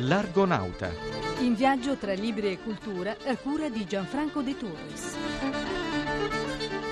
L'Argonauta. In viaggio tra libri e cultura a cura di Gianfranco De Torres.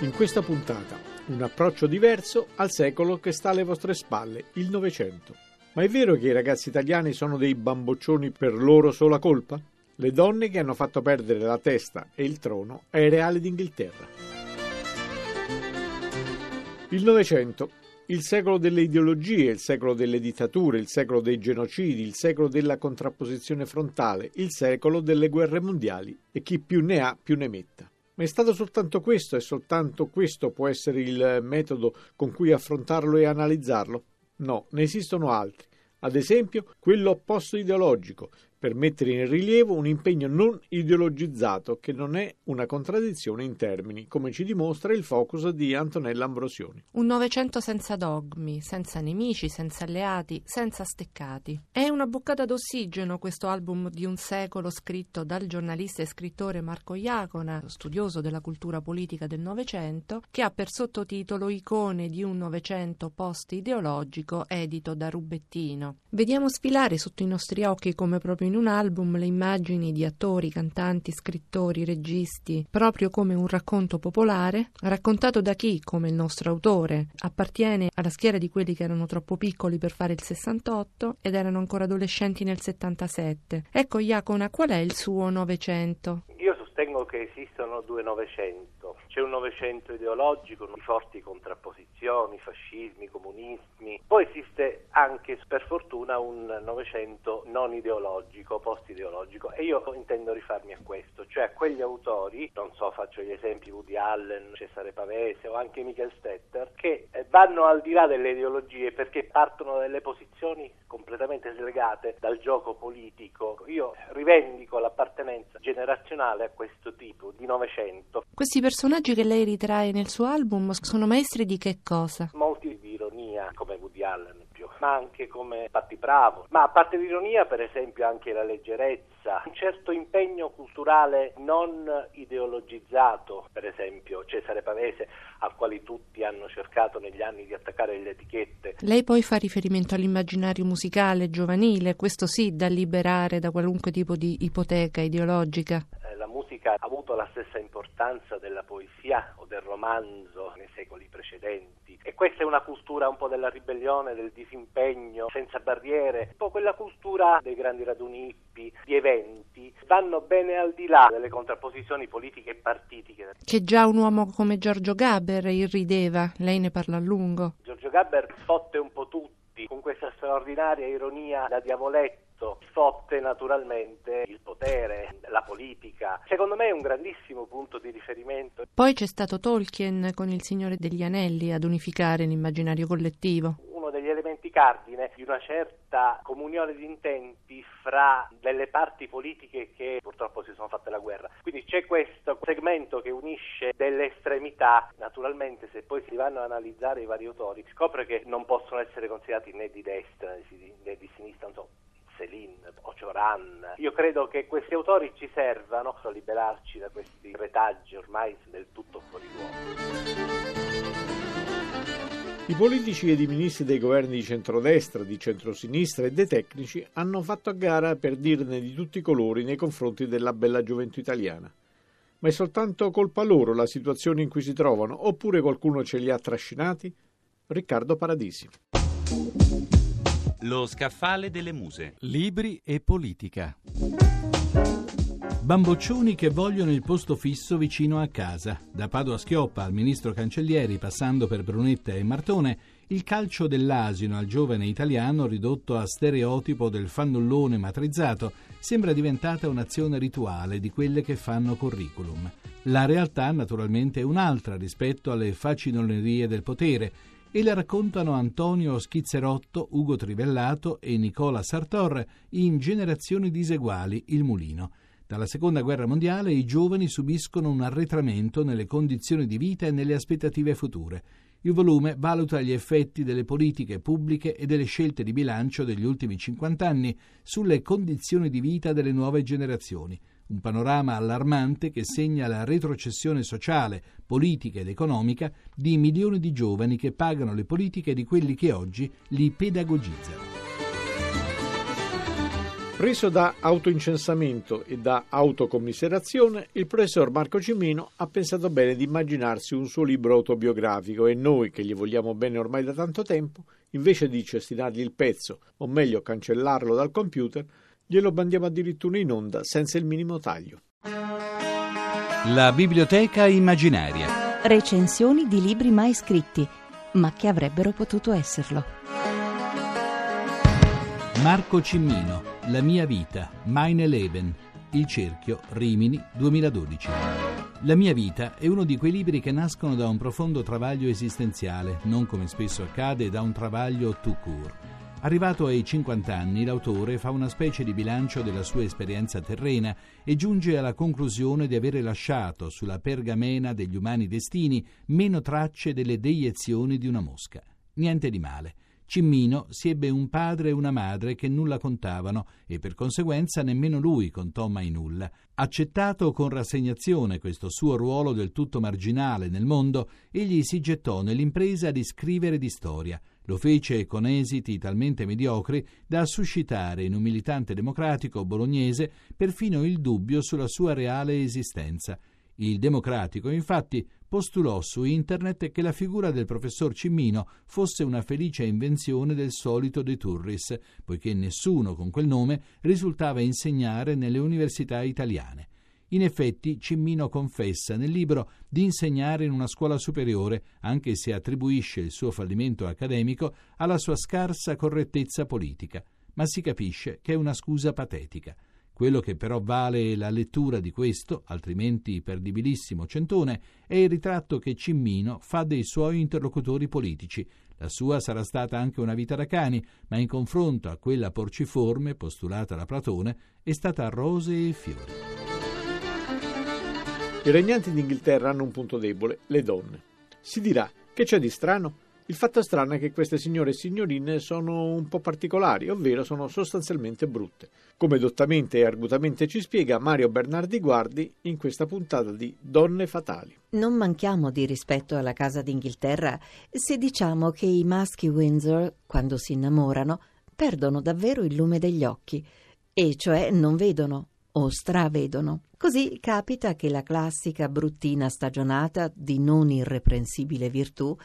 In questa puntata, un approccio diverso al secolo che sta alle vostre spalle, il Novecento. Ma è vero che i ragazzi italiani sono dei bamboccioni per loro sola colpa? Le donne che hanno fatto perdere la testa e il trono ai reali d'Inghilterra. Il Novecento il secolo delle ideologie, il secolo delle dittature, il secolo dei genocidi, il secolo della contrapposizione frontale, il secolo delle guerre mondiali e chi più ne ha più ne metta. Ma è stato soltanto questo e soltanto questo può essere il metodo con cui affrontarlo e analizzarlo? No, ne esistono altri. Ad esempio, quello opposto ideologico, per mettere in rilievo un impegno non ideologizzato che non è una contraddizione in termini, come ci dimostra il focus di Antonella Ambrosioni. Un Novecento senza dogmi, senza nemici, senza alleati, senza steccati. È una boccata d'ossigeno questo album di un secolo scritto dal giornalista e scrittore Marco Iacona, studioso della cultura politica del Novecento, che ha per sottotitolo Icone di un Novecento post-ideologico edito da Rubettino. Vediamo sfilare sotto i nostri occhi come proprio in un album le immagini di attori, cantanti, scrittori, registi, proprio come un racconto popolare, raccontato da chi, come il nostro autore, appartiene alla schiera di quelli che erano troppo piccoli per fare il 68 ed erano ancora adolescenti nel 77. Ecco, Iacona, qual è il suo Novecento? Che esistono due Novecento. C'è un Novecento ideologico di forti contrapposizioni, fascismi, comunismi. Poi esiste anche, per fortuna, un Novecento non ideologico, post-ideologico. E io intendo rifarmi a questo, cioè a quegli autori, non so, faccio gli esempi Woody Allen, Cesare Pavese o anche Michael Stetter, che eh, vanno al di là delle ideologie perché partono da delle posizioni completamente slegate dal gioco politico. Io rivendico l'appartenenza generazionale a questo tipo di Novecento. Questi personaggi che lei ritrae nel suo album sono maestri di che cosa? Molti come Woody Allen più, ma anche come Patti Bravo. Ma a parte l'ironia, per esempio, anche la leggerezza, un certo impegno culturale non ideologizzato, per esempio Cesare Pavese, al quale tutti hanno cercato negli anni di attaccare le etichette. Lei poi fa riferimento all'immaginario musicale giovanile, questo sì, da liberare da qualunque tipo di ipoteca ideologica musica ha avuto la stessa importanza della poesia o del romanzo nei secoli precedenti questa è una cultura un po' della ribellione, del disimpegno, senza barriere, un po' quella cultura dei grandi raduni hippi, di eventi, vanno bene al di là delle contrapposizioni politiche e partitiche. Che già un uomo come Giorgio Gaber irrideva, lei ne parla a lungo. Giorgio Gaber fotte un po' tutti con questa straordinaria ironia da diavoletto fotte naturalmente il potere, la politica. Secondo me è un grandissimo punto di riferimento. Poi c'è stato Tolkien con Il Signore degli Anelli ad unificare l'immaginario collettivo Uno degli elementi cardine di una certa comunione di intenti fra delle parti politiche che purtroppo si sono fatte la guerra. Quindi c'è questo segmento che unisce delle estremità. Naturalmente se poi si vanno a analizzare i vari autori scopre che non possono essere considerati né di destra né di sinistra, non so, Céline o Cioran. Io credo che questi autori ci servano a liberarci da questi retaggi ormai del tutto fuori luogo. I politici ed i ministri dei governi di centrodestra, di centrosinistra e dei tecnici hanno fatto a gara per dirne di tutti i colori nei confronti della bella gioventù italiana. Ma è soltanto colpa loro la situazione in cui si trovano, oppure qualcuno ce li ha trascinati? Riccardo Paradisi. Lo scaffale delle muse. Libri e politica. Bamboccioni che vogliono il posto fisso vicino a casa. Da Padua Schioppa al ministro Cancellieri, passando per Brunetta e Martone, il calcio dell'asino al giovane italiano ridotto a stereotipo del fannullone matrizzato sembra diventata un'azione rituale di quelle che fanno curriculum. La realtà naturalmente è un'altra rispetto alle facilonerie del potere e la raccontano Antonio Schizzerotto, Ugo Trivellato e Nicola Sartor in Generazioni diseguali, Il Mulino. Dalla seconda guerra mondiale i giovani subiscono un arretramento nelle condizioni di vita e nelle aspettative future. Il volume valuta gli effetti delle politiche pubbliche e delle scelte di bilancio degli ultimi 50 anni sulle condizioni di vita delle nuove generazioni. Un panorama allarmante che segna la retrocessione sociale, politica ed economica di milioni di giovani che pagano le politiche di quelli che oggi li pedagogizzano. Preso da autoincensamento e da autocommiserazione, il professor Marco Cimino ha pensato bene di immaginarsi un suo libro autobiografico e noi, che gli vogliamo bene ormai da tanto tempo, invece di cestinargli il pezzo, o meglio cancellarlo dal computer, glielo mandiamo addirittura in onda senza il minimo taglio. La biblioteca immaginaria. Recensioni di libri mai scritti, ma che avrebbero potuto esserlo. Marco Cimmino, La mia vita, Meine Leben, Il cerchio, Rimini, 2012. La mia vita è uno di quei libri che nascono da un profondo travaglio esistenziale, non come spesso accade da un travaglio tout court. Arrivato ai 50 anni, l'autore fa una specie di bilancio della sua esperienza terrena e giunge alla conclusione di avere lasciato sulla pergamena degli umani destini meno tracce delle deiezioni di una mosca. Niente di male. Cimmino si ebbe un padre e una madre che nulla contavano e per conseguenza nemmeno lui contò mai nulla. Accettato con rassegnazione questo suo ruolo del tutto marginale nel mondo, egli si gettò nell'impresa di scrivere di storia. Lo fece con esiti talmente mediocri da suscitare in un militante democratico bolognese perfino il dubbio sulla sua reale esistenza. Il democratico, infatti, postulò su internet che la figura del professor Cimmino fosse una felice invenzione del solito De Turris, poiché nessuno con quel nome risultava insegnare nelle università italiane. In effetti, Cimmino confessa nel libro di insegnare in una scuola superiore, anche se attribuisce il suo fallimento accademico alla sua scarsa correttezza politica. Ma si capisce che è una scusa patetica. Quello che però vale la lettura di questo, altrimenti perdibilissimo centone, è il ritratto che Cimmino fa dei suoi interlocutori politici. La sua sarà stata anche una vita da cani, ma in confronto a quella porciforme postulata da Platone è stata rose e fiori. I regnanti d'Inghilterra hanno un punto debole, le donne. Si dirà che c'è di strano? Il fatto strano è che queste signore e signorine sono un po' particolari, ovvero sono sostanzialmente brutte, come dottamente e argutamente ci spiega Mario Bernardi Guardi in questa puntata di Donne Fatali. Non manchiamo di rispetto alla casa d'Inghilterra se diciamo che i maschi Windsor, quando si innamorano, perdono davvero il lume degli occhi, e cioè non vedono o stravedono. Così capita che la classica bruttina stagionata di non irreprensibile virtù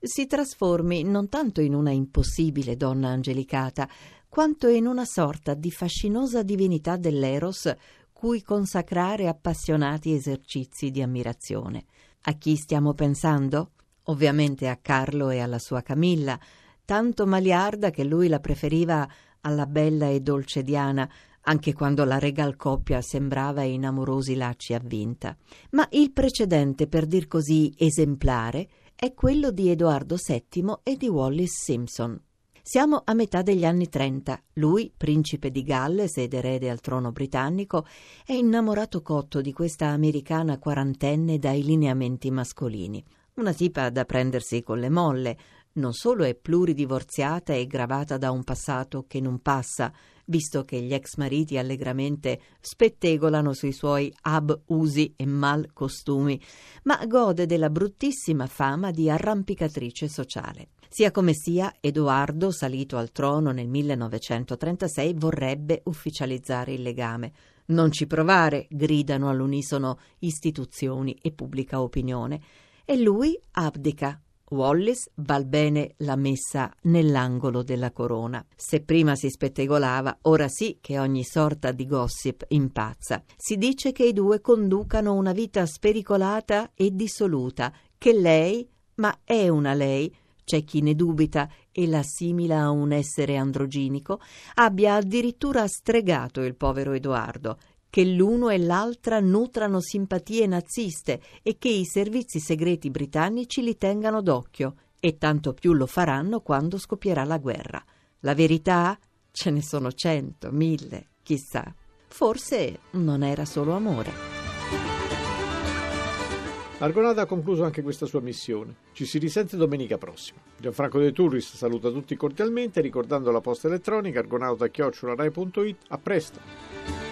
si trasformi non tanto in una impossibile donna angelicata, quanto in una sorta di fascinosa divinità dell'Eros cui consacrare appassionati esercizi di ammirazione. A chi stiamo pensando? Ovviamente a Carlo e alla sua Camilla, tanto maliarda che lui la preferiva alla bella e dolce Diana, anche quando la regal coppia sembrava in amorosi lacci avvinta. Ma il precedente, per dir così, esemplare, è quello di Edoardo VII e di Wallis Simpson. Siamo a metà degli anni Trenta. Lui, principe di Galles ed erede al trono britannico, è innamorato cotto di questa americana quarantenne dai lineamenti mascolini. Una tipa da prendersi con le molle. Non solo è pluridivorziata e gravata da un passato che non passa, visto che gli ex mariti allegramente spettegolano sui suoi ab usi e mal costumi, ma gode della bruttissima fama di arrampicatrice sociale. Sia come sia, Edoardo, salito al trono nel 1936, vorrebbe ufficializzare il legame. Non ci provare, gridano all'unisono istituzioni e pubblica opinione. E lui abdica, Wallis val bene la messa nell'angolo della corona. Se prima si spettegolava, ora sì che ogni sorta di gossip impazza. Si dice che i due conducano una vita spericolata e dissoluta, che lei, ma è una lei, c'è chi ne dubita e la assimila a un essere androginico, abbia addirittura stregato il povero Edoardo che l'uno e l'altra nutrano simpatie naziste e che i servizi segreti britannici li tengano d'occhio, e tanto più lo faranno quando scoppierà la guerra. La verità? Ce ne sono cento, mille, chissà. Forse non era solo amore. Argonada ha concluso anche questa sua missione. Ci si risente domenica prossima. Gianfranco De Turris saluta tutti cordialmente ricordando la posta elettronica argonauta-rai.it. A presto!